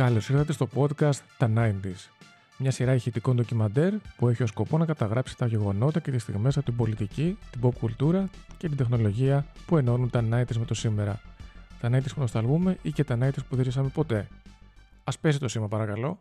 Καλώς ήρθατε στο podcast «Τα 90s». Μια σειρά ηχητικών ντοκιμαντέρ που έχει ως σκοπό να καταγράψει τα γεγονότα και τις στιγμές από την πολιτική, την pop κουλτούρα και την τεχνολογία που ενώνουν τα 90s με το σήμερα. Τα 90s που νοσταλγούμε ή και τα 90s που δεν ζήσαμε ποτέ. Ας πέσει το σήμα παρακαλώ.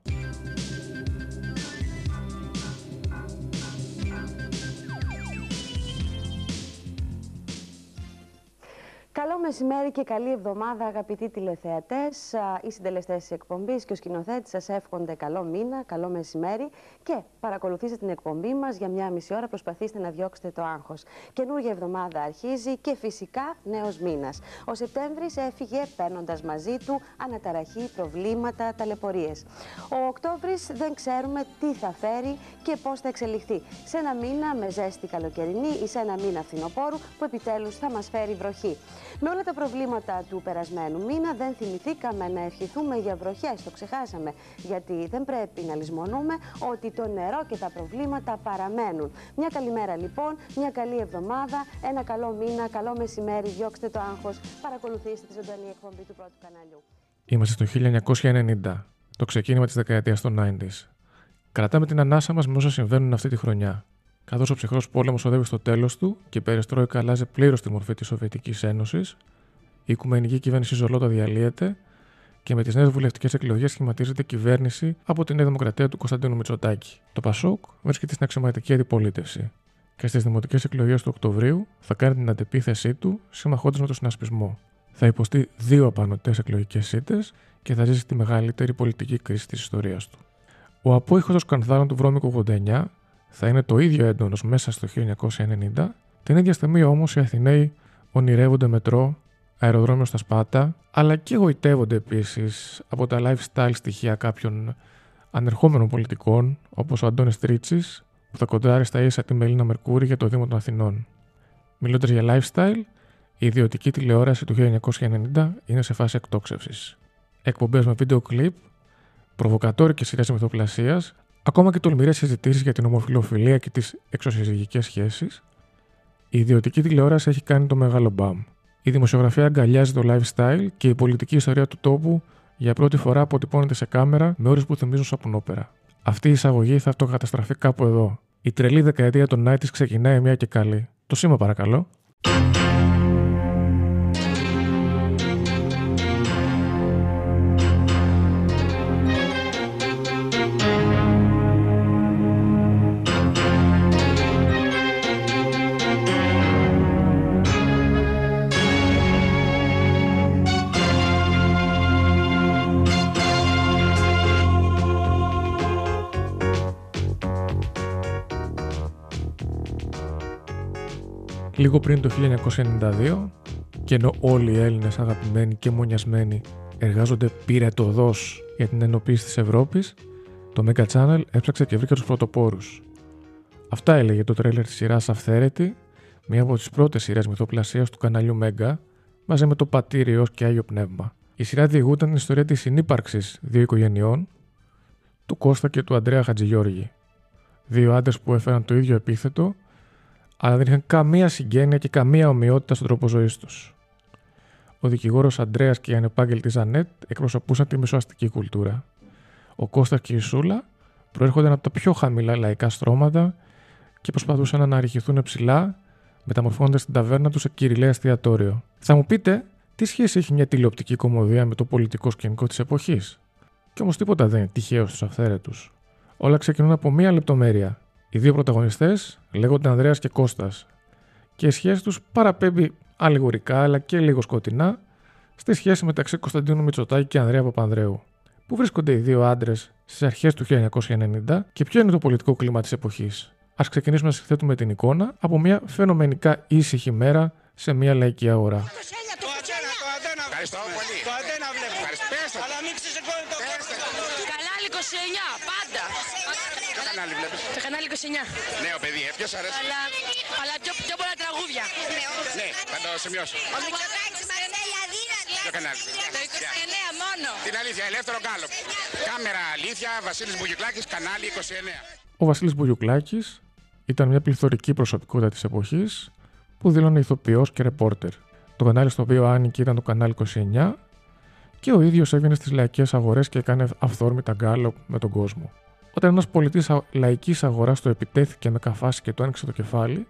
Μεσημέρι και καλή εβδομάδα, αγαπητοί τηλεθεατές. Οι συντελεστές της εκπομπής και ο σκηνοθέτης σας εύχονται καλό μήνα, καλό μεσημέρι και παρακολουθήστε την εκπομπή μας για μια μισή ώρα. Προσπαθήστε να διώξετε το άγχος. Καινούργια εβδομάδα αρχίζει και φυσικά νέος μήνας. Ο Σεπτέμβρης έφυγε παίρνοντας μαζί του αναταραχή, προβλήματα, ταλαιπωρίες. Ο Οκτώβρης δεν ξέρουμε τι θα φέρει και πώς θα εξελιχθεί. Σε ένα μήνα με ζέστη καλοκαιρινή ή σε ένα μήνα φθινοπόρου που επιτέλους θα μας φέρει βροχή. Με όλα τα προβλήματα του περασμένου μήνα δεν θυμηθήκαμε να ευχηθούμε για βροχές, το ξεχάσαμε, γιατί δεν πρέπει να λησμονούμε ότι το νερό και τα προβλήματα παραμένουν. Μια καλημέρα λοιπόν, μια καλή εβδομάδα, ένα καλό μήνα, καλό μεσημέρι, διώξτε το άγχος, παρακολουθήστε τη ζωντανή εκπομπή του πρώτου καναλιού. Είμαστε στο 1990, το ξεκίνημα της δεκαετίας των 90s. Κρατάμε την ανάσα μας με όσα συμβαίνουν αυτή τη χρονιά καθώς ο ψυχρός πόλεμος οδεύει στο τέλος του και η περιστρόικα αλλάζει πλήρως τη μορφή της Σοβιετικής Ένωσης, η Οικουμενική Κυβέρνηση Ζολότα διαλύεται και με τις νέες βουλευτικές εκλογές σχηματίζεται κυβέρνηση από τη Νέα Δημοκρατία του Κωνσταντίνου Μητσοτάκη. Το Πασόκ βρίσκεται στην αξιωματική αντιπολίτευση και στις δημοτικές εκλογές του Οκτωβρίου θα κάνει την αντεπίθεσή του συμμαχώντας με τον συνασπισμό. Θα υποστεί δύο απανοτές εκλογικές σύντε και θα ζήσει τη μεγαλύτερη πολιτική κρίση της ιστορίας του. Ο απόϊχο των σκανδάλων του Βρώμικου 89 θα είναι το ίδιο έντονος μέσα στο 1990, την ίδια στιγμή όμως οι Αθηναίοι ονειρεύονται μετρό, αεροδρόμιο στα Σπάτα, αλλά και εγωιτεύονται επίσης από τα lifestyle στοιχεία κάποιων ανερχόμενων πολιτικών, όπως ο Αντώνης Τρίτσι, που θα κοντράρει στα ίσα τη Μελίνα Μερκούρη για το Δήμο των Αθηνών. Μιλώντας για lifestyle, η ιδιωτική τηλεόραση του 1990 είναι σε φάση εκτόξευσης. Εκπομπές με βίντεο κλιπ, προβοκατόρικε σειρές μυθοπλασίας Ακόμα και τολμηρές συζητήσεις για την ομοφιλοφιλία και τις εξωσυζυγικές σχέσεις, η ιδιωτική τηλεόραση έχει κάνει το μεγάλο μπαμ. Η δημοσιογραφία αγκαλιάζει το lifestyle και η πολιτική ιστορία του τόπου για πρώτη φορά αποτυπώνεται σε κάμερα με όρους που θυμίζουν σαπουνόπερα. Αυτή η εισαγωγή θα αυτοκαταστραφεί κάπου εδώ. Η τρελή δεκαετία των 90 ξεκινάει μια και καλή. Το σήμα παρακαλώ. Λίγο πριν το 1992, και ενώ όλοι οι Έλληνες αγαπημένοι και μονιασμένοι εργάζονται πυρετοδός για την ενοποίηση της Ευρώπης, το Mega Channel έψαξε και βρήκε τους πρωτοπόρους. Αυτά έλεγε το τρέλερ της σειράς Αυθαίρετη, μία από τις πρώτες σειρές μυθοπλασίας του καναλιού Mega, μαζί με το πατήριο και Άγιο Πνεύμα. Η σειρά διηγούταν την ιστορία της συνύπαρξης δύο οικογενειών, του Κώστα και του Αντρέα Χατζηγιώργη. Δύο άντρες που έφεραν το ίδιο επίθετο αλλά δεν είχαν καμία συγγένεια και καμία ομοιότητα στον τρόπο ζωής τους. Ο δικηγόρος Αντρέα και η ανεπάγγελτη Ζανέτ εκπροσωπούσαν τη μεσοαστική κουλτούρα. Ο Κώστας και η Σούλα προέρχονταν από τα πιο χαμηλά λαϊκά στρώματα και προσπαθούσαν να αναρριχηθούν ψηλά, μεταμορφώνοντας την ταβέρνα τους σε κυριλέ εστιατόριο. Θα μου πείτε, τι σχέση έχει μια τηλεοπτική κομμωδία με το πολιτικό σκηνικό της εποχής; Κι όμως τίποτα δεν είναι τυχαίο στους αυθαίρετους. Όλα ξεκινούν από μία λεπτομέρεια, οι δύο πρωταγωνιστές λέγονται Ανδρέας και Κώστας και η σχέση τους παραπέμπει αλληγορικά αλλά και λίγο σκοτεινά στη σχέση μεταξύ Κωνσταντίνου Μητσοτάκη και Ανδρέα Παπανδρέου. Πού βρίσκονται οι δύο άντρες στις αρχές του 1990 και ποιο είναι το πολιτικό κλίμα της εποχής. Α ξεκινήσουμε να συγχθέτουμε την εικόνα από μια φαινομενικά ήσυχη μέρα σε μια λαϊκή αγορά. Κανάλι βλέπεις; Το κανάλι 29. Νέο παιδί, ε, ποιος αρέσει; Αλλά, αλλά πιο, πιο πολλά τραγούδια. Ναι, θα το σημειώσω. Ο Μητσοτάκης μας θέλει αδύνατη. Ποιο κανάλι. Το 29 μόνο. Την αλήθεια, ελεύθερο κάλο. Κάμερα αλήθεια, Βασίλης Μπουγιουκλάκης, κανάλι 29. Ο Βασίλης Μπουγιουκλάκης ήταν μια πληθωρική προσωπικότητα της εποχής που δήλωνε ηθοποιός και ρεπόρτερ. Το κανάλι στο οποίο άνοιγε ήταν το κανάλι 29 και ο ίδιος έβγαινε στις λαϊκές αγορές και έκανε αυθόρμητα γκάλο με τον κόσμο. Όταν ένας πολιτής λαϊκής αγοράς το επιτέθηκε με καφάση και το άνοιξε το κεφάλι,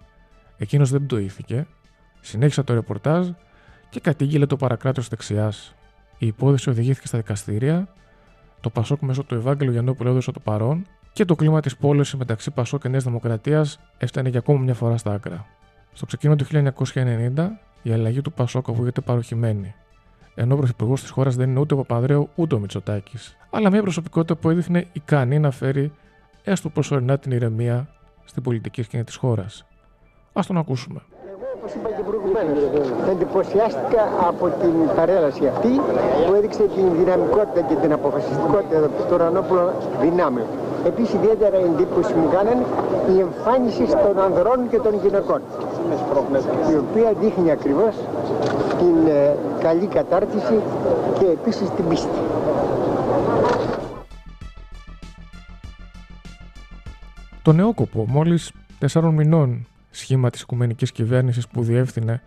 εκείνος δεν πτωήθηκε, συνέχισε το ρεπορτάζ και κατήγγειλε το παρακράτος δεξιάς. Η υπόθεση οδηγήθηκε στα δικαστήρια, το Πασόκ μέσω του Ευάγγελου Γιαννόπουλου έδωσε το παρόν και το κλίμα της πόλωση μεταξύ Πασόκ και Νέας Δημοκρατίας έφτανε για ακόμα μια φορά στα άκρα. Στο ξεκίνημα του 1990, η αλλαγή του Πασόκ ακούγεται παροχημένη. Ενώ ο πρωθυπουργός της χώρας δεν είναι ούτε ο Παπαδρέου ούτε ο Μητσοτάκης, αλλά μια προσωπικότητα που έδειχνε ικανή να φέρει έστω προσωρινά την ηρεμία στην πολιτική σκηνή της χώρας. Α τον ακούσουμε. Εγώ, όπως είπα και προηγουμένως, εντυπωσιάστηκα από την παρέλαση αυτή που έδειξε την δυναμικότητα και την αποφασιστικότητα των Ρανόπουλων δυνάμεων. Επίσης ιδιαίτερα εντύπωση μου κάνανε η εμφάνιση των ανδρών και των γυναικών η οποία δείχνει ακριβώς την ε, καλή κατάρτιση και επίσης την πίστη. Το νεόκοπο, μόλις τεσσάρων μηνών σχήμα της οικουμενικής κυβέρνησης που διεύθυνε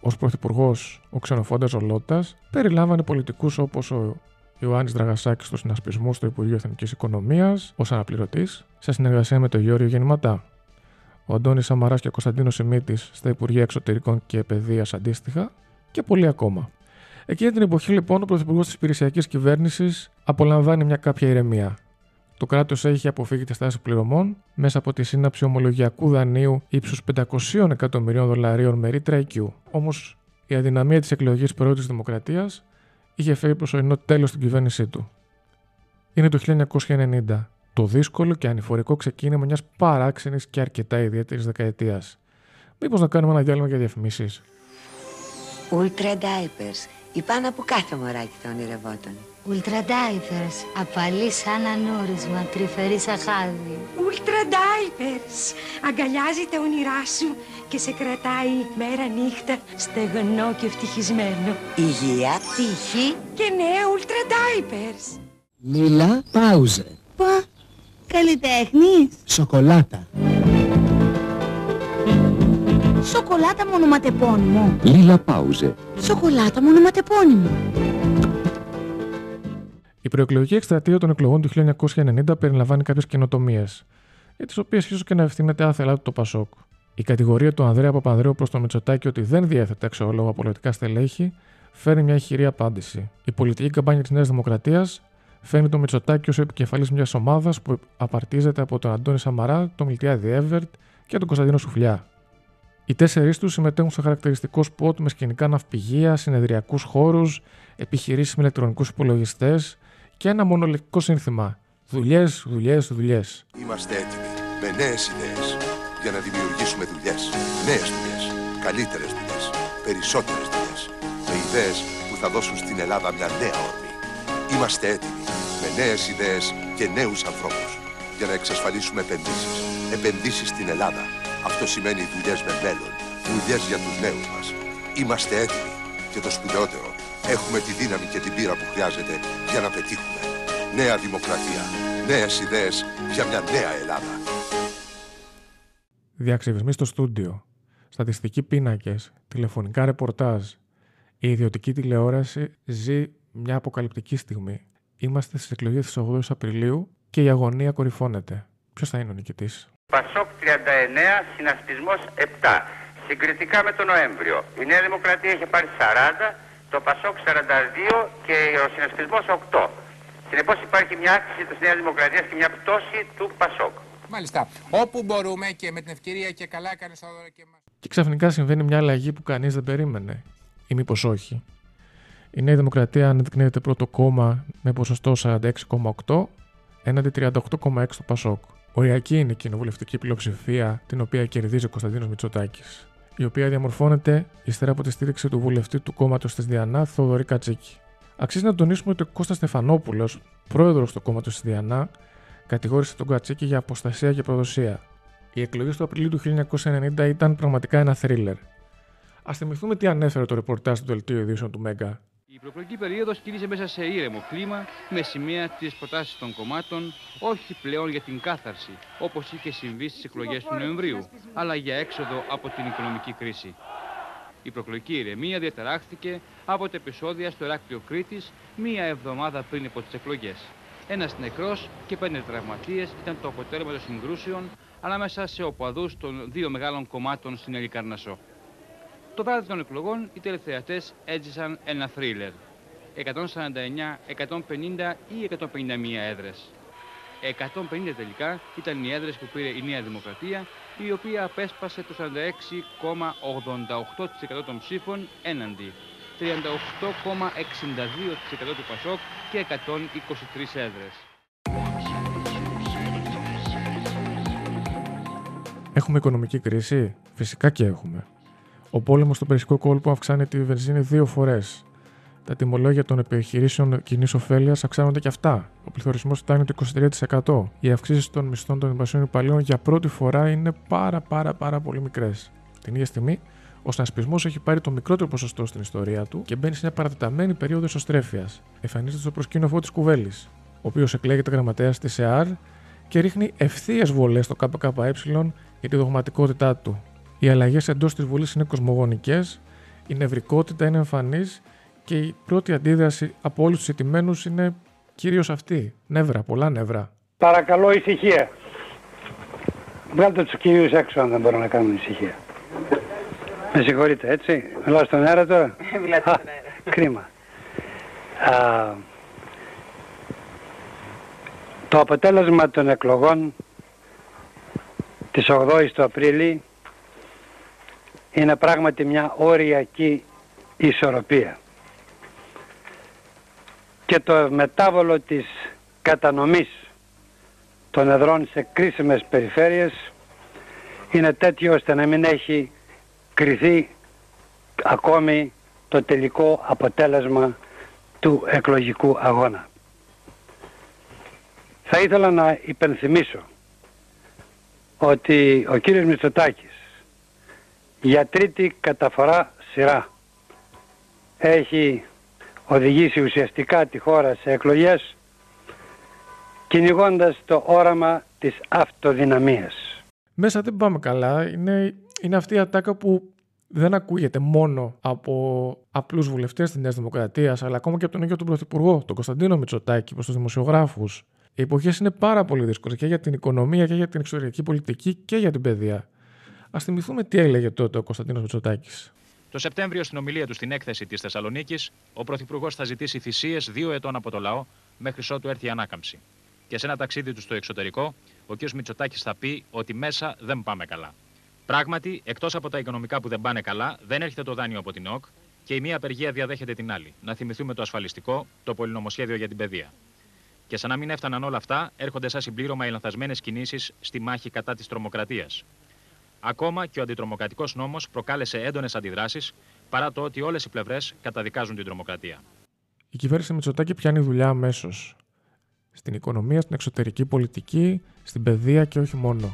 ως πρωθυπουργός ο ξενοφόντας Ζολότας, περιλάμβανε πολιτικούς όπως ο Ιωάννης Δραγασάκης στο συνασπισμό στο Υπουργείο Εθνικής Οικονομίας ως αναπληρωτής, σε συνεργασία με τον Γιώργο Γεννηματά. Ο Αντώνης Σαμαράς και ο Κωνσταντίνος Σιμίτης στα Υπουργεία Εξωτερικών και Παιδείας αντίστοιχα και πολλοί ακόμα. Εκείνη την εποχή, λοιπόν, ο Πρωθυπουργός της Υπηρεσιακής Κυβέρνησης απολαμβάνει μια κάποια ηρεμία. Το κράτος έχει αποφύγει τη στάση πληρωμών μέσα από τη σύναψη ομολογιακού δανείου ύψους 500 εκατομμυρίων δολαρίων με ρήτρα IQ. Όμως η αδυναμία της εκλογής πρώτης Δημοκρατίας είχε φέρει προσωρινό τέλος στην κυβέρνησή του. Είναι το 1990, το δύσκολο και ανηφορικό ξεκίνημα μιας παράξενης και αρκετά ιδιαίτερης δεκαετίας. Μήπως να κάνουμε ένα διάλειμμα για διαφημίσεις; Ultra Diapers. Η πάνω από κάθε μωράκι το ονειρευόταν. Ultra Diapers. Απαλή σαν ανούρισμα, τρυφερή σαν χάδι. Ultra Diapers. Αγκαλιάζει τα όνειρά σου και σε κρατάει μέρα νύχτα στεγνό και ευτυχισμένο. Υγεία, τύχη και νέα Ultra Diapers. Λίλα Πάουζε. Πα, καλλιτέχνης. Σοκολάτα. Σοκολάτα μονοματεπώνυμο. Λίλα Πάουζε. Σοκολάτα μονοματεπώνυμο. Η προεκλογική εκστρατεία των εκλογών του 1990 περιλαμβάνει κάποιες καινοτομίες, για τις οποίες ίσως και να ευθύνεται άθελά το Πασόκ. Η κατηγορία του Ανδρέα Παπανδρέου προς το Μητσοτάκι ότι δεν διέθετε αξιόλογα πολιτικά στελέχη φέρνει μια ηχηρή απάντηση. Η πολιτική καμπάνια της Νέας Δημοκρατίας φέρνει το Μητσοτάκι ως επικεφαλής μιας ομάδας που απαρτίζεται από τον Αντώνη Σαμαρά, τον Μιλτιάδη Εύερτ και τον Κωνσταντίνο Σουφλιά. Οι τέσσερις τους συμμετέχουν στο χαρακτηριστικό σποτ με σκηνικά ναυπηγεία, συνεδριακούς χώρους, επιχειρήσεις με ηλεκτρονικούς υπολογιστές και ένα μονολεκτικό σύνθημα. Δουλειές, δουλειές, δουλειές. Είμαστε έτοιμοι με νέες ιδέες για να δημιουργήσουμε δουλειές. Νέες δουλειές. Καλύτερες δουλειές. Περισσότερες δουλειές. Με ιδέες που θα δώσουν στην Ελλάδα μια νέα όρμη. Είμαστε έτοιμοι με νέες ιδέες και νέους ανθρώπους για να εξασφαλίσουμε επενδύσεις. Επενδύσεις στην Ελλάδα. Αυτό σημαίνει δουλειές με μέλλον. Δουλειές για τους νέους μας. Είμαστε έτοιμοι. Και το σπουδαιότερο, έχουμε τη δύναμη και την πείρα που χρειάζεται για να πετύχουμε. Νέα δημοκρατία. Νέες ιδέες για μια νέα Ελλάδα. Διαξυβισμοί στο στούντιο. Στατιστικοί πίνακες. Τηλεφωνικά ρεπορτάζ. Η ιδιωτική τηλεόραση ζει μια αποκαλυπτική στιγμή. Είμαστε στις εκλογές της 8η Απριλίου και η αγωνία κορυφώνεται. Ποιος θα είναι ο νικητής; Πασόκ 39, συνασπισμός 7. Συγκριτικά με τον Νοέμβριο. Η Νέα Δημοκρατία είχε πάρει 40, το Πασόκ 42 και ο συνασπισμός 8. Συνεπώς υπάρχει μια αύξηση της Νέας Δημοκρατίας και μια πτώση του Πασόκ. Μάλιστα. Όπου μπορούμε και με την ευκαιρία και καλά έκανε στα δώρα και μα. Και ξαφνικά συμβαίνει μια αλλαγή που κανείς δεν περίμενε. Ή μήπως όχι. Η Νέα Δημοκρατία αναδεικνύεται πρώτο κόμμα με ποσοστό 46,8 έναντι 38,6 του Πασόκ. Οριακή είναι η κοινοβουλευτική πλειοψηφία την οποία κερδίζει ο Κωνσταντίνος Μητσοτάκης, η οποία διαμορφώνεται ύστερα από τη στήριξη του βουλευτή του κόμματος της Διανά, Θοδωρή Κατσίκη. Αξίζει να τονίσουμε ότι ο Κώστας Στεφανόπουλος, πρόεδρος του κόμματος της Διανά, κατηγόρησε τον Κατσίκη για αποστασία και προδοσία. Οι εκλογές του Απριλίου του 1990 ήταν πραγματικά ένα θρίλερ. Α θυμηθούμε τι ανέφερε το ρεπορτάζ του δελτίου ειδήσεων του Μέγκα η προεκλογική περίοδος κύλησε μέσα σε ήρεμο κλίμα με σημεία τις προτάσεις των κομμάτων, όχι πλέον για την κάθαρση, όπως είχε συμβεί στις εκλογές του Νοεμβρίου, αλλά για έξοδο από την οικονομική κρίση. Η προκλογική ηρεμία διαταράχθηκε από τα επεισόδια στο Εράκτιο Κρήτης μία εβδομάδα πριν από τις εκλογές. Ένας νεκρός και πέντε τραυματίες ήταν το αποτέλεσμα των συγκρούσεων ανάμεσα σε οπαδούς των δύο μεγάλων κομμάτων στην Ελικαρνασό. Το βράδυ των εκλογών οι τηλεθεατές έζησαν ένα θρίλερ. 149, 150 ή 151 έδρες. 150 τελικά ήταν οι έδρες που πήρε η Νέα Δημοκρατία, η οποία απέσπασε το 46,88% των ψήφων έναντι 38,62% του Πασόκ και 123 έδρες. Έχουμε οικονομική κρίση; Φυσικά και έχουμε. Ο πόλεμος στο Περσικό κόλπο αυξάνει τη βενζίνη δύο φορές. Τα τιμολόγια των επιχειρήσεων κοινής ωφέλειας αυξάνονται και αυτά. Ο πληθωρισμός φτάνει το 23%. Οι αυξήσεις των μισθών των δημοσίων υπαλλήλων για πρώτη φορά είναι πάρα πάρα πάρα πολύ μικρές. Την ίδια στιγμή, ο συνασπισμό έχει πάρει το μικρότερο ποσοστό στην ιστορία του και μπαίνει σε μια παρατεταμένη περίοδο ισοστρέφειας. Εμφανίζεται στο προσκήνιο φω της Κουβέλης, ο οποίος εκλέγεται γραμματέας της ΕΑΡ και ρίχνει ευθείες βολές στο ΚΚΕ για τη δογματικότητά του. Οι αλλαγές εντός της Βουλής είναι κοσμογονικές, η νευρικότητα είναι εμφανής και η πρώτη αντίδραση από όλους τους ετημένου είναι κυρίως αυτή. Νεύρα, πολλά νεύρα. Παρακαλώ ησυχία. Βγάλτε τους κυρίους έξω αν δεν μπορούν να κάνουν ησυχία. Με συγχωρείτε, έτσι. Μιλάω στον αέρα τώρα. Μιλάτε στον αέρα. Κρίμα. Α, το αποτέλεσμα των εκλογών της 8ης του Απρίλη είναι πράγματι μια οριακή ισορροπία. Και το μετάβολο της κατανομής των εδρών σε κρίσιμες περιφέρειες είναι τέτοιο ώστε να μην έχει κριθεί ακόμη το τελικό αποτέλεσμα του εκλογικού αγώνα. Θα ήθελα να υπενθυμίσω ότι ο κύριος Μητσοτάκης για τρίτη καταφορά σειρά έχει οδηγήσει ουσιαστικά τη χώρα σε εκλογές κυνηγώντας το όραμα της αυτοδυναμίας. Μέσα δεν πάμε καλά. Είναι, είναι αυτή η ατάκα που δεν ακούγεται μόνο από απλούς βουλευτές της Νέας Δημοκρατίας, αλλά ακόμα και από τον ίδιο τον Πρωθυπουργό, τον Κωνσταντίνο Μητσοτάκη, προς τους δημοσιογράφους. Οι εποχές είναι πάρα πολύ δύσκολες και για την οικονομία και για την εξωτερική πολιτική και για την παιδεία. Α θυμηθούμε τι έλεγε τότε ο Κωνσταντίνος Μητσοτάκης. Το Σεπτέμβριο, στην ομιλία του στην έκθεση της Θεσσαλονίκης, ο Πρωθυπουργός θα ζητήσει θυσίες δύο ετών από το λαό μέχρι ότου έρθει η ανάκαμψη. Και σε ένα ταξίδι του στο εξωτερικό, ο κ. Μητσοτάκης θα πει ότι μέσα δεν πάμε καλά. Πράγματι, εκτός από τα οικονομικά που δεν πάνε καλά, δεν έρχεται το δάνειο από την ΟΚ και η μία απεργία διαδέχεται την άλλη. Να θυμηθούμε το ασφαλιστικό, το πολυνομοσχέδιο για την παιδεία. Και σαν να μην έφταναν όλα αυτά, έρχονται σαν συμπλήρωμα οι λανθασμένες κινήσεις στη μάχη κατά της τρομοκρατίας. Ακόμα και ο αντιτρομοκρατικός νόμος προκάλεσε έντονες αντιδράσεις, παρά το ότι όλες οι πλευρές καταδικάζουν την τρομοκρατία. Η κυβέρνηση Μητσοτάκη πιάνει δουλειά αμέσως. Στην οικονομία, στην εξωτερική πολιτική, στην παιδεία και όχι μόνο.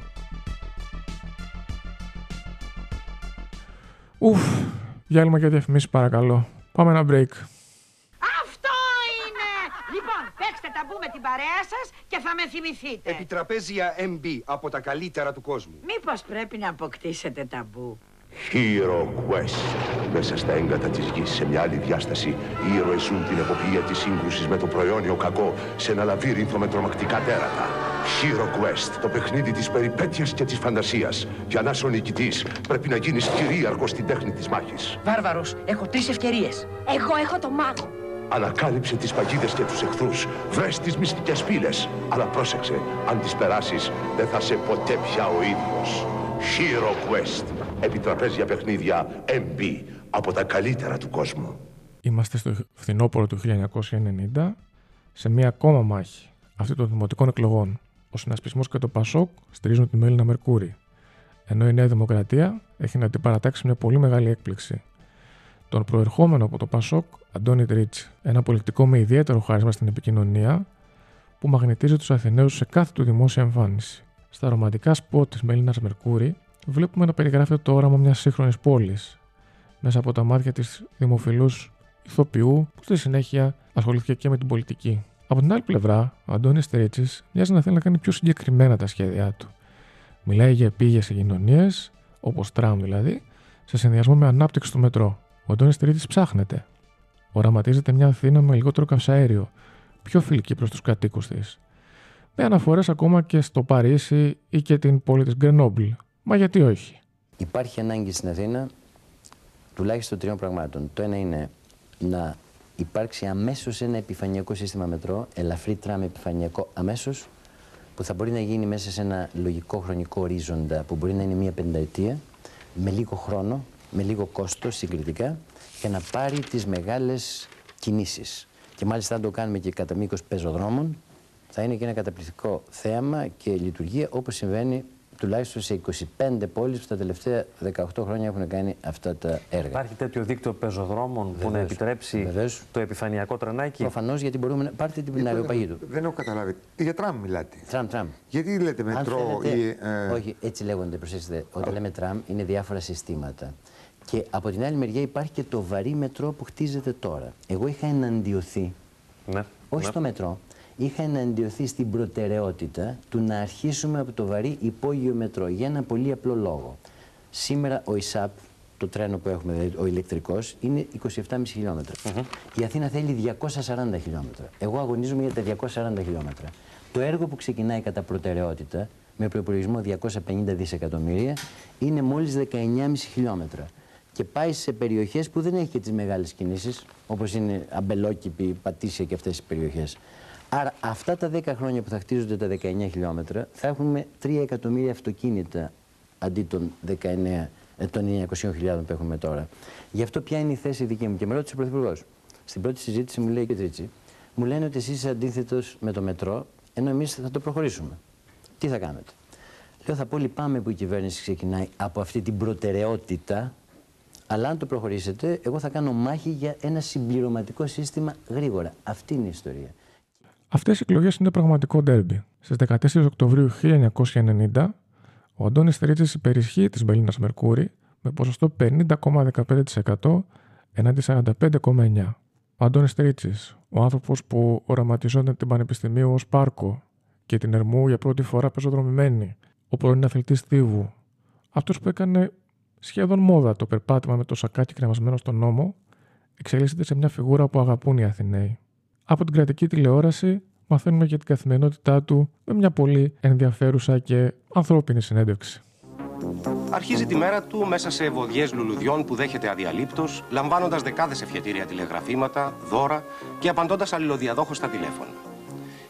Ουφ, διάλειμμα για διαφημίσει παρακαλώ. Πάμε ένα break. Αυτό είναι! Λοιπόν, παίξτε ταμπού με την παρέα σας και θα με θυμηθείτε. Επιτραπέζια MB από τα καλύτερα του κόσμου. Μήπως πρέπει να αποκτήσετε ταμπού; Hero Quest. Μέσα στα έγκατα της γης, σε μια άλλη διάσταση, οι ήρωες ζουν την εποπία της σύγκρουσης με το προαιώνιο κακό σε ένα λαβύρινθο με τρομακτικά τέρατα. Hero Quest, το παιχνίδι της περιπέτειας και της φαντασίας. Για να είσαι ο νικητής, πρέπει να γίνεις κυρίαρχος στην τέχνη της μάχης. Βάρβαρος, έχω τρεις ευκαιρίες. Εγώ έχω το μάγο. Ανακάλυψε τις παγίδες και τους εχθρούς. Βρες τις μυστικές πύλες. Αλλά πρόσεξε, αν τις περάσεις, δεν θα σε ποτέ πια ο ίδιος. Hero Quest. Επιτραπέζια παιχνίδια MB από τα καλύτερα του κόσμου. Είμαστε στο φθινόπωρο του 1990 σε μία ακόμα μάχη, αυτή των δημοτικών εκλογών. Ο συνασπισμός και το Πασόκ στηρίζουν τη Μέλινα Μερκούρη. Ενώ η Νέα Δημοκρατία έχει να την παρατάξει μια πολύ μεγάλη έκπληξη. Τον προερχόμενο από το Πασόκ, Αντώνη Τρίτσι, ένα πολιτικό με ιδιαίτερο χάρισμα στην επικοινωνία, που μαγνητίζει τους Αθηναίους σε κάθε του δημόσια εμφάνιση. Στα ρομαντικά σποτ της Μέλινας Μερκούρη, βλέπουμε να περιγράφεται το όραμα μιας σύγχρονης πόλης, μέσα από τα μάτια της δημοφιλούς ηθοποιού, που στη συνέχεια ασχολήθηκε και με την πολιτική. Από την άλλη πλευρά, ο Αντώνης Τρίτσης μοιάζει να θέλει να κάνει πιο συγκεκριμένα τα σχέδιά του. Μιλάει για επίγειες συγκοινωνίε, όπως τραμ δηλαδή, σε συνδυασμό με ανάπτυξη του μετρό. Ο Αντώνης Τρίτης ψάχνεται. Οραματίζεται μια Αθήνα με λιγότερο καυσαέριο, πιο φιλική προς τους κατοίκους της. Με αναφορές ακόμα και στο Παρίσι ή και την πόλη της Γκρενόμπλ. Μα γιατί όχι; Υπάρχει ανάγκη στην Αθήνα τουλάχιστον τριών πραγμάτων. Το ένα είναι να υπάρξει αμέσως ένα επιφανειακό σύστημα μετρό, ελαφρύ τραμ επιφανειακό αμέσως, που θα μπορεί να γίνει μέσα σε ένα λογικό χρονικό ορίζοντα που μπορεί να είναι μία πενταετία, με λίγο χρόνο, με λίγο κόστος συγκριτικά, και να πάρει τις μεγάλες κινήσεις. Και μάλιστα αν το κάνουμε και κατά μήκος πεζοδρόμων, θα είναι και ένα καταπληκτικό θέαμα και λειτουργία όπως συμβαίνει τουλάχιστον σε 25 πόλεις που τα τελευταία 18 χρόνια έχουν κάνει αυτά τα έργα. Υπάρχει τέτοιο δίκτυο πεζοδρόμων Βεβαίως. που να επιτρέψει Βεβαίως. το επιφανειακό τρανάκι. Προφανώς γιατί μπορούμε να. Πάρτε την αεροπαγή Δεν έχω καταλάβει. Για τραμ μιλάτε. Τραμ, τραμ. Γιατί λέτε μετρό θέλετε... ή. Ε... Όχι, έτσι λέγονται, προσέξτε. Όταν λέμε τραμ είναι διάφορα συστήματα. Και από την άλλη μεριά υπάρχει και το βαρύ μετρό που χτίζεται τώρα. Εγώ είχα εναντιωθεί. Ναι. Όχι ναι. στο μετρό είχα εναντιωθεί στην προτεραιότητα του να αρχίσουμε από το βαρύ υπόγειο μετρό για ένα πολύ απλό λόγο. Σήμερα ο ΙΣΑΠ, το τρένο που έχουμε, δηλαδή ο ηλεκτρικός, είναι 27,5 χιλιόμετρα. Η Αθήνα θέλει 240 χιλιόμετρα. Εγώ αγωνίζομαι για τα 240 χιλιόμετρα. Το έργο που ξεκινάει κατά προτεραιότητα, με προπολογισμό 250 δισεκατομμύρια, είναι μόλις 19,5 χιλιόμετρα. Και πάει σε περιοχές που δεν έχει και τις μεγάλες κινήσεις, όπως είναι Αμπελόκηπη, Πατήσια και αυτές οι περιοχές. Άρα αυτά τα 10 χρόνια που θα χτίζονται τα 19 χιλιόμετρα θα έχουμε 3 εκατομμύρια αυτοκίνητα αντί των 19 ε, των 900.000 που έχουμε τώρα. Γι' αυτό ποια είναι η θέση δική μου. Και με ρώτησε ο Πρωθυπουργός. Στην πρώτη συζήτηση μου λέει και Τρίτσι, μου λένε ότι εσείς είσαι αντίθετος με το μετρό, ενώ εμείς θα το προχωρήσουμε. Τι θα κάνετε; Λέω θα πω λυπάμαι που η κυβέρνηση ξεκινάει από αυτή την προτεραιότητα, αλλά αν το προχωρήσετε, εγώ θα κάνω μάχη για ένα συμπληρωματικό σύστημα γρήγορα. Αυτή είναι η ιστορία. Αυτές οι εκλογές είναι πραγματικό ντέρμπι. Στις 14 Οκτωβρίου 1990, ο Αντώνης Τρίτη υπερισχύει της Μπελίνας Μερκούρη με ποσοστό 50,15% εναντί 45,9%. Ο Αντώνης Τρίτη, ο άνθρωπος που οραματιζόταν την Πανεπιστημίου ως πάρκο και την Ερμού για πρώτη φορά πεζοδρομημένη, ο πρώην αθλητής Θήβου, αυτός που έκανε σχεδόν μόδα το περπάτημα με το σακάκι κρεμασμένο στον νόμο, εξελίσσεται σε μια φιγούρα που αγαπούν οι Αθηναίοι από την κρατική τηλεόραση μαθαίνουμε για την καθημερινότητά του με μια πολύ ενδιαφέρουσα και ανθρώπινη συνέντευξη. Αρχίζει τη μέρα του μέσα σε ευωδιές λουλουδιών που δέχεται αδιαλείπτως, λαμβάνοντας δεκάδες ευχετήρια τηλεγραφήματα, δώρα και απαντώντας αλληλοδιαδόχως στα τηλέφωνα.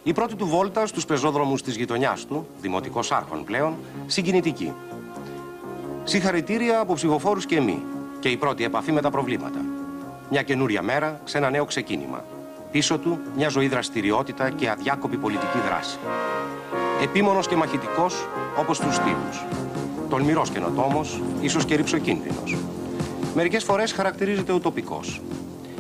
Η πρώτη του βόλτα στους πεζόδρομους της γειτονιάς του, δημοτικός άρχον πλέον, συγκινητική. Συγχαρητήρια από ψηφοφόρους και εμείς και η πρώτη επαφή με τα προβλήματα. Μια καινούρια μέρα σε ένα νέο ξεκίνημα. Πίσω του μια ζωή δραστηριότητα και αδιάκοπη πολιτική δράση. Επίμονος και μαχητικός όπως τους στίβους. Τολμηρός καινοτόμος, ίσως και ρηψοκίνδυνος. Μερικές φορές χαρακτηρίζεται ουτοπικός.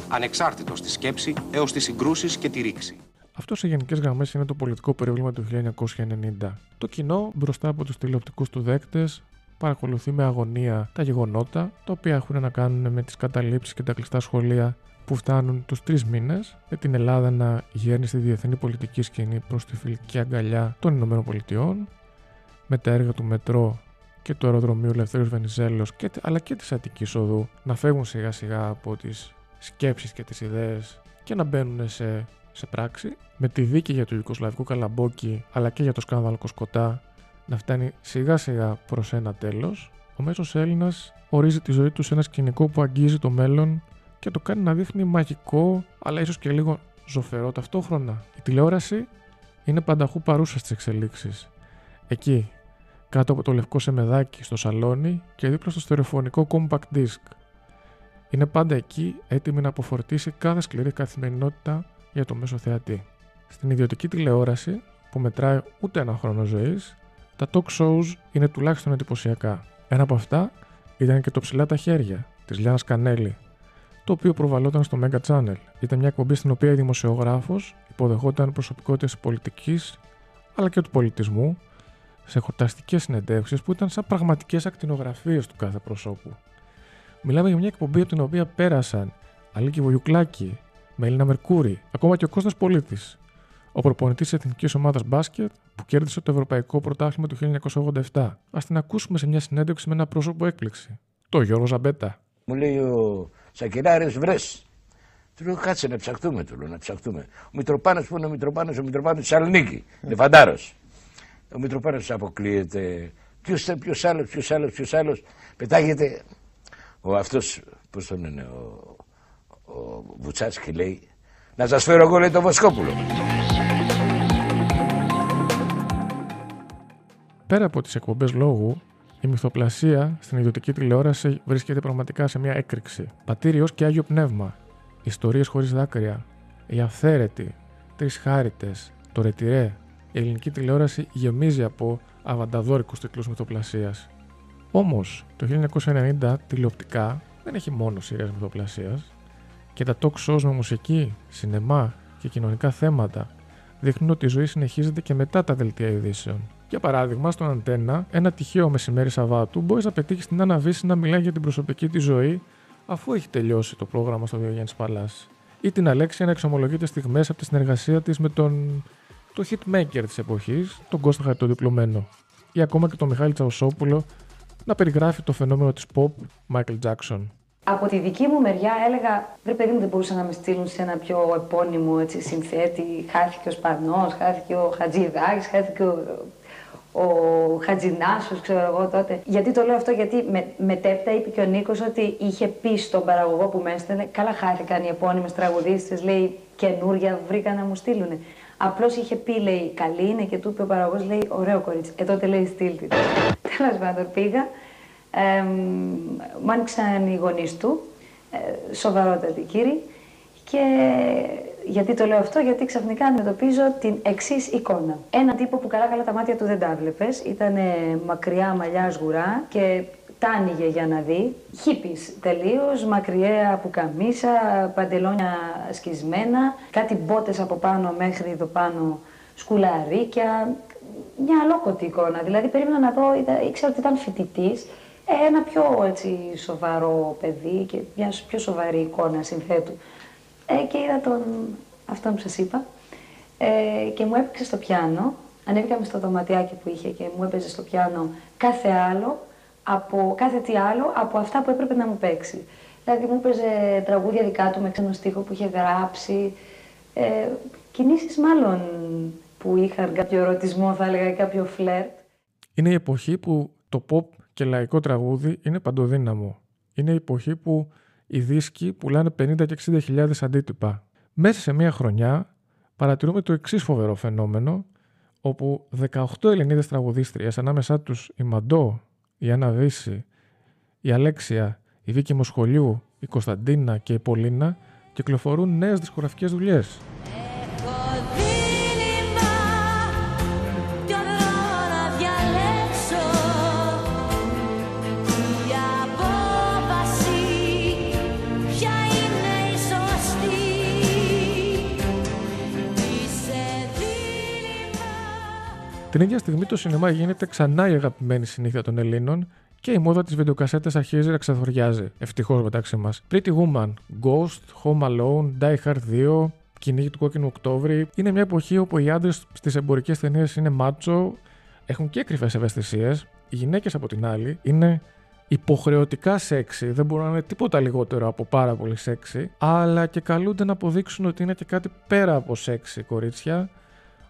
Ανεξάρτητος στη σκέψη έως τις συγκρούσεις και τη ρήξη. Αυτό σε γενικές γραμμές είναι το πολιτικό περίβλημα του 1990. Το κοινό, μπροστά από τους τηλεοπτικούς του δέκτες, παρακολουθεί με αγωνία τα γεγονότα, τα οποία έχουν να κάνουν με τις καταλήψεις και τα κλειστά σχολεία που φτάνουν τους τρεις μήνες με την Ελλάδα να γέρνει στη διεθνή πολιτική σκηνή προς τη φιλική αγκαλιά των Ηνωμένων Πολιτειών με τα έργα του μετρό και του αεροδρομίου Ελευθέριος Βενιζέλος και, αλλά και της Αττικής Οδού να φεύγουν σιγά σιγά από τις σκέψεις και τις ιδέες και να μπαίνουν σε, σε πράξη με τη δίκη για το Ιουκοσλαβικό Καλαμπόκι αλλά και για το σκάνδαλο Κοσκοτά να φτάνει σιγά σιγά προς ένα τέλος ο μέσος Έλληνας ορίζει τη ζωή του σε ένα σκηνικό που αγγίζει το μέλλον και το κάνει να δείχνει μαγικό, αλλά ίσως και λίγο ζωφερό ταυτόχρονα. Η τηλεόραση είναι πανταχού παρούσα στις εξελίξεις. Εκεί, κάτω από το λευκό σεμεδάκι στο σαλόνι και δίπλα στο στερεοφωνικό compact disc. Είναι πάντα εκεί, έτοιμη να αποφορτήσει κάθε σκληρή καθημερινότητα για το μέσο θεατή. Στην ιδιωτική τηλεόραση, που μετράει ούτε ένα χρόνο ζωής, τα talk shows είναι τουλάχιστον εντυπωσιακά. Ένα από αυτά ήταν και το ψηλά τα χέρια της Λιάννα Κανέλη, το οποίο προβαλόταν στο Mega Channel. Ήταν μια εκπομπή στην οποία η δημοσιογράφος υποδεχόταν προσωπικότητες τη πολιτικής αλλά και του πολιτισμού σε χορταστικές συνεντεύξεις που ήταν σαν πραγματικές ακτινογραφίες του κάθε προσώπου. Μιλάμε για μια εκπομπή από την οποία πέρασαν Αλίκη Βογιουκλάκη, Μελίνα Μερκούρη, ακόμα και ο Κώστας Πολίτης, ο προπονητής της εθνικής ομάδας μπάσκετ που κέρδισε το Ευρωπαϊκό Πρωτάθλημα του 1987. Α την ακούσουμε σε μια συνέντευξη με ένα πρόσωπο έκπληξη, Το Γιώργος Ζαμπέτα. Μου λέει ο Σακυράρη, βρες. Του λέω κάτσε να ψαχτούμε, του λέω να ψαχτούμε. Ο Μητροπάνος που είναι ο Μητροπάνος, ο Μητροπάνος της Σαλονίκη. Είναι φαντάρο. Ο Μητροπάνος αποκλείεται. Ποιος ποιος άλλος, ποιος άλλος, ποιος άλλος. Πετάγεται. Ο αυτός, πώς τον είναι, ο, ο Βουτσάτσκι λέει, να σας φέρω εγώ λέει το Βοσκόπουλο. Πέρα από τις εκπομπές λόγου, η μυθοπλασία στην ιδιωτική τηλεόραση βρίσκεται πραγματικά σε μια έκρηξη. Πατήριο και άγιο πνεύμα. Ιστορίες χωρίς δάκρυα. Η αυθαίρετη. Τρεις χάριτες. Το ρετυρέ. Η ελληνική τηλεόραση γεμίζει από αβανταδόρικους τίτλους μυθοπλασίας. Όμως, το 1990 τηλεοπτικά δεν έχει μόνο σειρές μυθοπλασίας και τα talk shows με μουσική, σινεμά και κοινωνικά θέματα δείχνουν ότι η ζωή συνεχίζεται και μετά τα δελτία ειδήσεων. Για παράδειγμα, στον Αντένα, ένα τυχαίο μεσημέρι Σαββάτου μπορεί να πετύχει την Άννα να μιλάει για την προσωπική της ζωή αφού έχει τελειώσει το πρόγραμμα στο Διογέννης Παλάς. Ή την Αλέξια να εξομολογείται στιγμές από τη συνεργασία της με τον το hitmaker της εποχής, τον Κώστα Χαρτοδιπλωμένο. Ή ακόμα και τον Μιχάλη Τσαουσόπουλο να περιγράφει το φαινόμενο της pop Michael Jackson. Από τη δική μου μεριά έλεγα, βρε παιδί μου δεν μπορούσαν να με στείλουν σε ένα πιο επώνυμο έτσι, συνθέτη. Χάθηκε ο Σπανός, χάθηκε ο Χατζηδάκης, χάθηκε ο ο Χατζινάσος, ξέρω εγώ τότε. Γιατί το λέω αυτό, γιατί με, μετέπειτα είπε και ο Νίκος ότι είχε πει στον παραγωγό που με έστελνε, καλά χάθηκαν οι επώνυμες τραγουδίστες, λέει, καινούρια βρήκα να μου στείλουν. Απλώς είχε πει, λέει, καλή είναι και του είπε ο παραγωγός, λέει, ωραίο κορίτσι. Ε, τότε λέει, στείλτη. Τέλος πάντων, πήγα. Ε, μου άνοιξαν οι γονείς του, ε, σοβαρότατοι κύριοι, και γιατί το λέω αυτό, γιατί ξαφνικά αντιμετωπίζω την εξής εικόνα. Ένα τύπο που καλά καλά τα μάτια του δεν τα βλέπει, ήταν μακριά μαλλιάς σγουρά και τα άνοιγε για να δει. Χίπης τελείως, μακριαία που καμίσα, παντελόνια σκισμένα, κάτι μπότες από πάνω μέχρι εδώ πάνω σκουλαρίκια. Μια αλόκοτη εικόνα, δηλαδή περίμενα να δω, ήξερα ότι ήταν φοιτητής, ε, ένα πιο έτσι, σοβαρό παιδί και μια πιο σοβαρή εικόνα συνθέτου. Ε, και είδα τον, αυτό που σας είπα ε, και μου έπαιξε στο πιάνο. Ανέβηκαμε στο δωματιάκι που είχε και μου έπαιζε στο πιάνο κάθε άλλο, από, κάθε τι άλλο από αυτά που έπρεπε να μου παίξει. Δηλαδή μου έπαιζε τραγούδια δικά του με ξένο στίχο που είχε γράψει, ε, κινήσεις μάλλον που είχαν κάποιο ερωτισμό θα έλεγα, κάποιο φλερτ. Είναι η εποχή που το pop και λαϊκό τραγούδι είναι παντοδύναμο. Είναι η εποχή που οι δίσκοι πουλάνε 50 και 60 χιλιάδες αντίτυπα. Μέσα σε μία χρονιά παρατηρούμε το εξής φοβερό φαινόμενο, όπου 18 Ελληνίδες τραγουδίστριες, ανάμεσά τους η Μαντό, η Άννα Βύση, η Αλέξια, η Βίκη Μοσχολιού, η Κωνσταντίνα και η Πολίνα κυκλοφορούν νέες δισκογραφικές δουλειές. Την ίδια στιγμή το σινεμά γίνεται ξανά η αγαπημένη συνήθεια των Ελλήνων και η μόδα της βιντεοκασέτας αρχίζει να ξεθοριάζει. Ευτυχώς μεταξύ μας. Pretty Woman, Ghost, Home Alone, Die Hard 2, Κυνήγη του Κόκκινου Οκτώβρη. Είναι μια εποχή όπου οι άντρες στις εμπορικές ταινίες είναι μάτσο, έχουν και κρυφές ευαισθησίες. Οι γυναίκες από την άλλη είναι υποχρεωτικά σεξι, δεν μπορούν να είναι τίποτα λιγότερο από πάρα πολύ σεξι, αλλά και καλούνται να αποδείξουν ότι είναι και κάτι πέρα από σεξι κορίτσια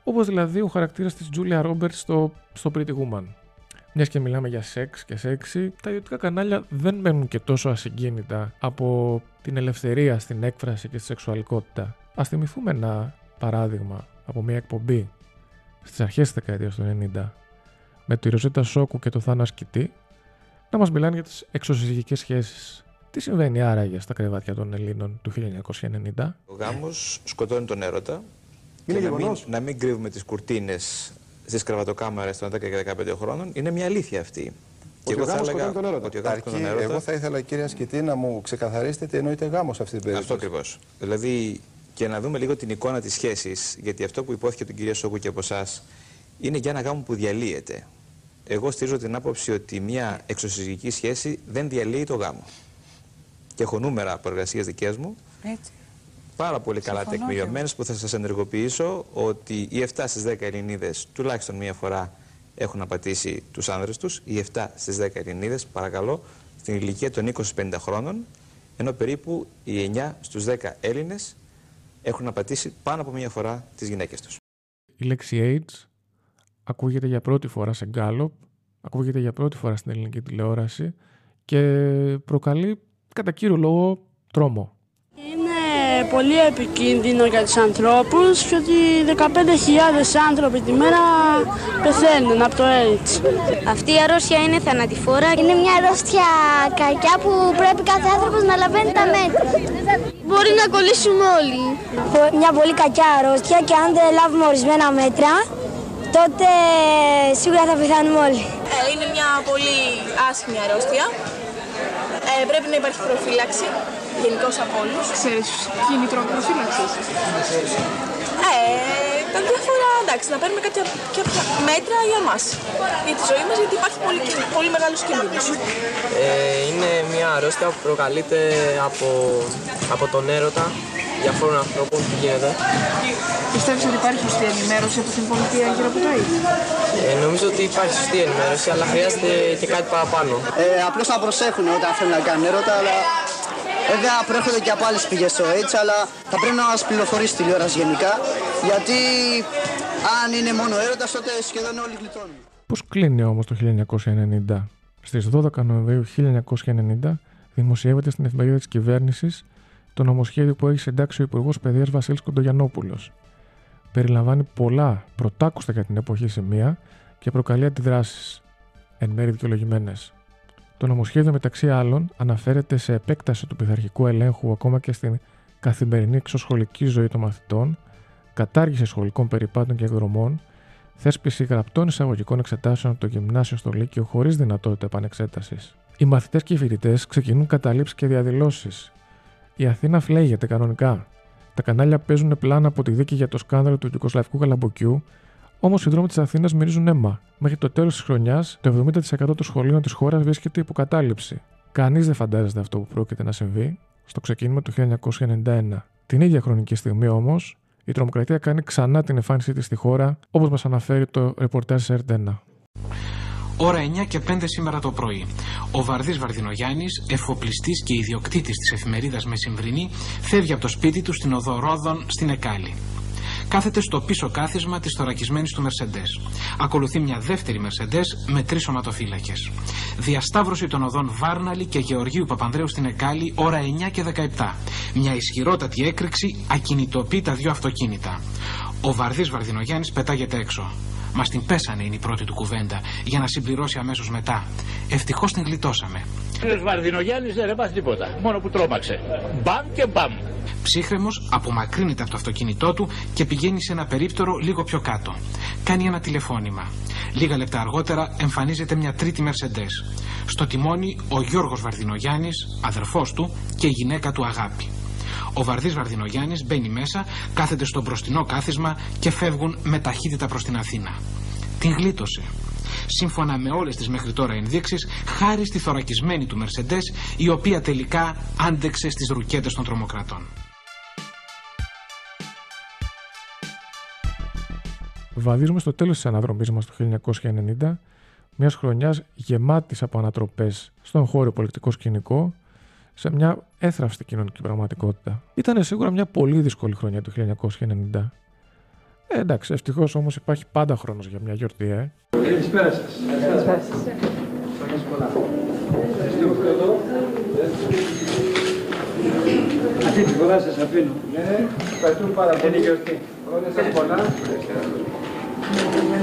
Όπως δηλαδή ο χαρακτήρας της Τζούλια Ρόμπερτ στο, στο Pretty Woman. Μιας και μιλάμε για σεξ και σεξι, τα ιδιωτικά κανάλια δεν μένουν και τόσο ασυγκίνητα από την ελευθερία στην έκφραση και στη σεξουαλικότητα. Α θυμηθούμε ένα παράδειγμα από μια εκπομπή στις αρχές της δεκαετίας του 90 με τη Ροζέτα Σόκου και το Θάνα Σκητή να μας μιλάνε για τις εξωσυζυγικές σχέσεις. Τι συμβαίνει άραγε στα κρεβάτια των Ελλήνων του 1990. Ο γάμος σκοτώνει τον έρωτα είναι και να μην, να μην κρύβουμε τις κουρτίνες στις κρεβατοκάμαρε των 10 και 15 χρόνων είναι μια αλήθεια αυτή. Ότι ο γάμος σκοτώνει τον έρωτα. Ότι ο γάμος Αρκεί, τον έρωτα. Εγώ θα ήθελα, κύριε Ασκητή, να μου ξεκαθαρίσετε τι εννοείται γάμος σε αυτή την περίπτωση. Αυτό ακριβώς. Δηλαδή, και να δούμε λίγο την εικόνα της σχέσης, γιατί αυτό που υπόθηκε τον κύριο Σόκου και από εσάς είναι για ένα γάμο που διαλύεται. Εγώ στηρίζω την άποψη ότι μια εξωσυζυγική σχέση δεν διαλύει το γάμο. Και έχω νούμερα από εργασίες δικές μου. Έτσι πάρα πολύ καλά τεκμηριωμένες που θα σας ενεργοποιήσω ότι οι 7 στις 10 Ελληνίδες τουλάχιστον μία φορά έχουν απατήσει τους άνδρες τους, οι 7 στις 10 Ελληνίδες, παρακαλώ, στην ηλικία των 20-50 χρόνων, ενώ περίπου οι 9 στους 10 Έλληνες έχουν απατήσει πάνω από μία φορά τις γυναίκες τους. Η λέξη AIDS ακούγεται για πρώτη φορά σε γκάλοπ, ακούγεται για πρώτη φορά στην ελληνική τηλεόραση και προκαλεί κατά κύριο λόγο τρόμο. Είναι πολύ επικίνδυνο για τους ανθρώπους και ότι 15.000 άνθρωποι τη μέρα πεθαίνουν από το AIDS. Αυτή η αρρώστια είναι θανατηφόρα; Είναι μια αρρώστια κακιά που πρέπει κάθε άνθρωπος να λαβαίνει τα μέτρα. Μπορεί να κολλήσουμε όλοι. Μια πολύ κακιά αρρώστια και αν δεν λάβουμε ορισμένα μέτρα, τότε σίγουρα θα πεθάνουμε όλοι. Ε, είναι μια πολύ άσχημη αρρώστια. Ε, πρέπει να υπάρχει προφύλαξη γενικώς από όλους. Ξέρεις κίνητρο προφύλαξη. Ε, τα διάφορα εντάξει, να παίρνουμε κάποια, κάποια μέτρα για μας. Για τη ζωή μας, γιατί υπάρχει πολύ, πολύ μεγάλος κίνδυνος. Ε, είναι μια αρρώστια που προκαλείται από, από τον έρωτα διαφόρων ανθρώπων που γίνεται. Πιστεύεις ότι υπάρχει σωστή ενημέρωση από την πολιτεία γύρω από το AIDS. Ε, νομίζω ότι υπάρχει σωστή ενημέρωση, αλλά χρειάζεται και κάτι παραπάνω. Ε, Απλώς να προσέχουν όταν θέλουν να κάνουν έρωτα, αλλά Βέβαια προέρχονται και από άλλες πηγές το AIDS, αλλά θα πρέπει να μας πληροφορήσει η τηλεόραση γενικά. Γιατί αν είναι μόνο έρωτας, τότε σχεδόν όλοι γλιτώνουν. Πώς κλείνει όμως το 1990. Στις 12 Νοεμβρίου 1990 δημοσιεύεται στην εφημερίδα της κυβέρνησης το νομοσχέδιο που έχει συντάξει ο Υπουργός Παιδείας Βασίλης Κοντογιανόπουλο. Περιλαμβάνει πολλά πρωτάκουστα για την εποχή σημεία και προκαλεί αντιδράσεις, εν μέρει δικαιολογημένες. Το νομοσχέδιο, μεταξύ άλλων, αναφέρεται σε επέκταση του πειθαρχικού ελέγχου ακόμα και στην καθημερινή εξωσχολική ζωή των μαθητών, κατάργηση σχολικών περιπάτων και εκδρομών, θέσπιση γραπτών εισαγωγικών εξετάσεων από το γυμνάσιο στο Λύκειο χωρίς δυνατότητα επανεξέτασης. Οι μαθητές και οι φοιτητές ξεκινούν καταλήψεις και διαδηλώσεις. Η Αθήνα φλέγεται κανονικά. Τα κανάλια παίζουν πλάνα από τη δίκη για το σκάνδαλο του Ιουκοσλαβικού καλαμποκιού, Όμως οι δρόμοι της Αθήνας μυρίζουν αίμα. Μέχρι το τέλος της χρονιάς, το 70% των σχολείων της χώρας βρίσκεται υπό κατάληψη. Κανείς δεν φαντάζεται αυτό που πρόκειται να συμβεί στο ξεκίνημα του 1991. Την ίδια χρονική στιγμή όμως, η τρομοκρατία κάνει ξανά την εμφάνισή της στη χώρα, όπως μας αναφέρει το ρεπορτάζ τη ΕΡΤ1. Ώρα 9 και 5 σήμερα το πρωί. Ο Βαρδί Βαρδινογιάννης, εφοπλιστή και ιδιοκτήτης της εφημερίδας Μεσημβρινή, φεύγει από το σπίτι του στην οδό Ρόδων στην Εκάλη κάθεται στο πίσω κάθισμα της θωρακισμένης του Μερσεντέ. Ακολουθεί μια δεύτερη Μερσεντέ με τρεις σωματοφύλακε. Διασταύρωση των οδών Βάρναλη και Γεωργίου Παπανδρέου στην Εκάλη ώρα 9 και 17. Μια ισχυρότατη έκρηξη ακινητοποιεί τα δύο αυτοκίνητα. Ο Βαρδί Βαρδινογιάννης πετάγεται έξω. Μας την πέσανε είναι η πρώτη του κουβέντα για να συμπληρώσει αμέσως μετά. Ευτυχώς την γλιτώσαμε. Ο Βαρδινογιάννης δεν έπαθε τίποτα. Μόνο που τρόμαξε. Μπαμ και μπαμ. Ψύχρεμος απομακρύνεται από το αυτοκίνητό του και πηγαίνει σε ένα περίπτερο λίγο πιο κάτω. Κάνει ένα τηλεφώνημα. Λίγα λεπτά αργότερα εμφανίζεται μια τρίτη Mercedes. Στο τιμόνι ο Γιώργος Βαρδινογιάννης, αδερφός του και η γυναίκα του Αγάπη. Ο Βαρδής Βαρδινογιάννης μπαίνει μέσα, κάθεται στο μπροστινό κάθισμα και φεύγουν με ταχύτητα προς την Αθήνα. Την γλίτωσε. Σύμφωνα με όλες τις μέχρι τώρα ενδείξεις, χάρη στη θωρακισμένη του Mercedes, η οποία τελικά άντεξε στις ρουκέτες των τρομοκρατών. Βαδίζουμε στο τέλος της αναδρομής μας το 1990, μιας χρονιάς γεμάτης από ανατροπές στον χώρο πολιτικό σκηνικό, σε μια έθραυστη κοινωνική πραγματικότητα. Ήταν σίγουρα μια πολύ δύσκολη χρονιά του 1990. Ε, εντάξει, ευτυχώς όμως υπάρχει πάντα χρόνος για μια γιορτή, ε. Καλησπέρα σας. Καλησπέρα σας. Αυτή τη φορά σας αφήνω. Ναι, ευχαριστούμε πάρα πολύ. γιορτή. πολλά.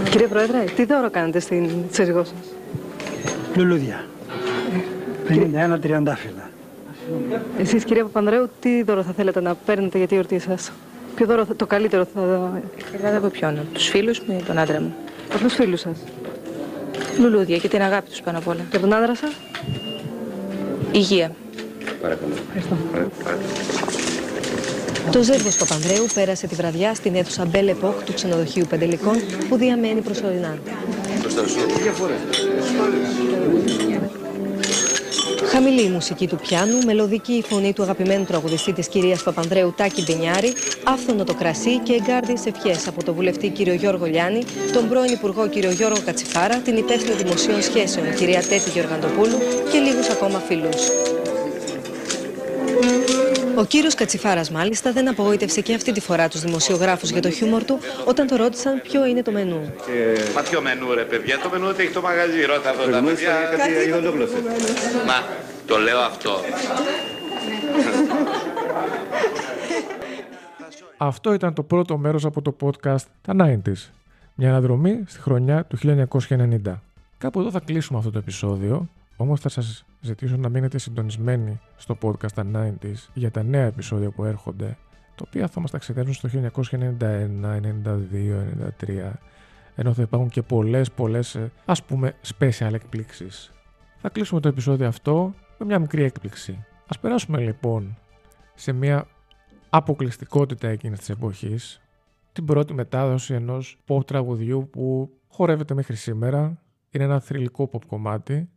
Κύριε Πρόεδρε, τι δώρο κάνετε στην σύζυγό σας; Λουλούδια. 51 τριαντάφυλλα. Εσείς κύριε Παπανδρέου, τι δώρο θα θέλετε να παίρνετε για τη γιορτή σας; Ποιο δώρο το καλύτερο θα... Ήρθατε από ποιον, από τους φίλους μου ή τον άντρα μου; Από τους φίλους σας. Λουλούδια και την αγάπη τους πάνω απ' όλα. Και τον άντρα σας; Υγεία. Παρακαλώ. Ευχαριστώ. Το Ζεύγος Παπανδρέου πέρασε τη βραδιά στην αίθουσα Belle Epoque του ξενοδοχείου Πεντελικών που διαμένει προσωρινά. Χαμηλή η μουσική του πιάνου, μελωδική η φωνή του αγαπημένου τραγουδιστή της κυρίας Παπανδρέου Τάκη Μπενιάρη, άφθονο το κρασί και εγκάρδιες ευχές από τον βουλευτή κύριο Γιώργο Λιάνη, τον πρώην Υπουργό κύριο Γιώργο Κατσιφάρα, την υπεύθυνη δημοσίων σχέσεων κυρία Τέτη Γεωργαντοπούλου και λίγους ακόμα φίλους. Ο κύριος Κατσιφάρας μάλιστα δεν απογοήτευσε και αυτή τη φορά τους δημοσιογράφους για το χιούμορ του όταν το ρώτησαν ποιο είναι το μενού. Και... Μα ποιο μενού ρε παιδιά, το μενού ότι έχει το μαγαζί, ρώτα εδώ τα παιδιά. Κάτι Μα το λέω αυτό. Αυτό ήταν το πρώτο μέρος από το podcast «Τα 90's». Μια αναδρομή στη χρονιά του 1990. Κάπου εδώ θα κλείσουμε αυτό το επεισόδιο, όμως θα σας ζητήσω να μείνετε συντονισμένοι στο podcast «Τα 90's» για τα νέα επεισόδια που έρχονται, τα οποία θα μας ταξιδεύουν στο 1991, 92, 93, ενώ θα υπάρχουν και πολλές, πολλές, ε, ας πούμε, special εκπλήξεις. Θα κλείσουμε το επεισόδιο αυτό με μια μικρή έκπληξη. Ας περάσουμε λοιπόν σε μια αποκλειστικότητα εκείνης της εποχής, την πρώτη μετάδοση ενός pop τραγουδιού που χορεύεται μέχρι σήμερα, είναι ένα θρηλυκό pop κομμάτι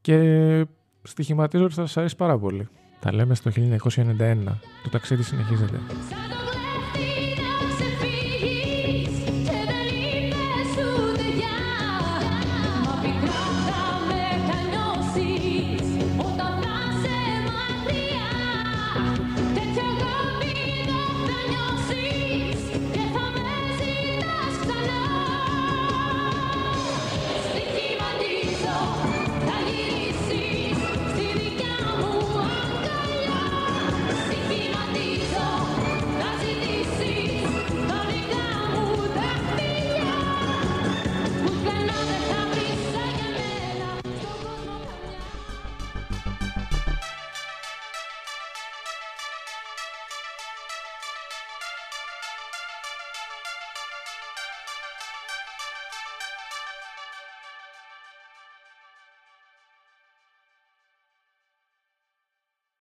και στοιχηματίζω ότι θα σας αρέσει πάρα πολύ. Τα λέμε στο 1991. Το ταξίδι συνεχίζεται.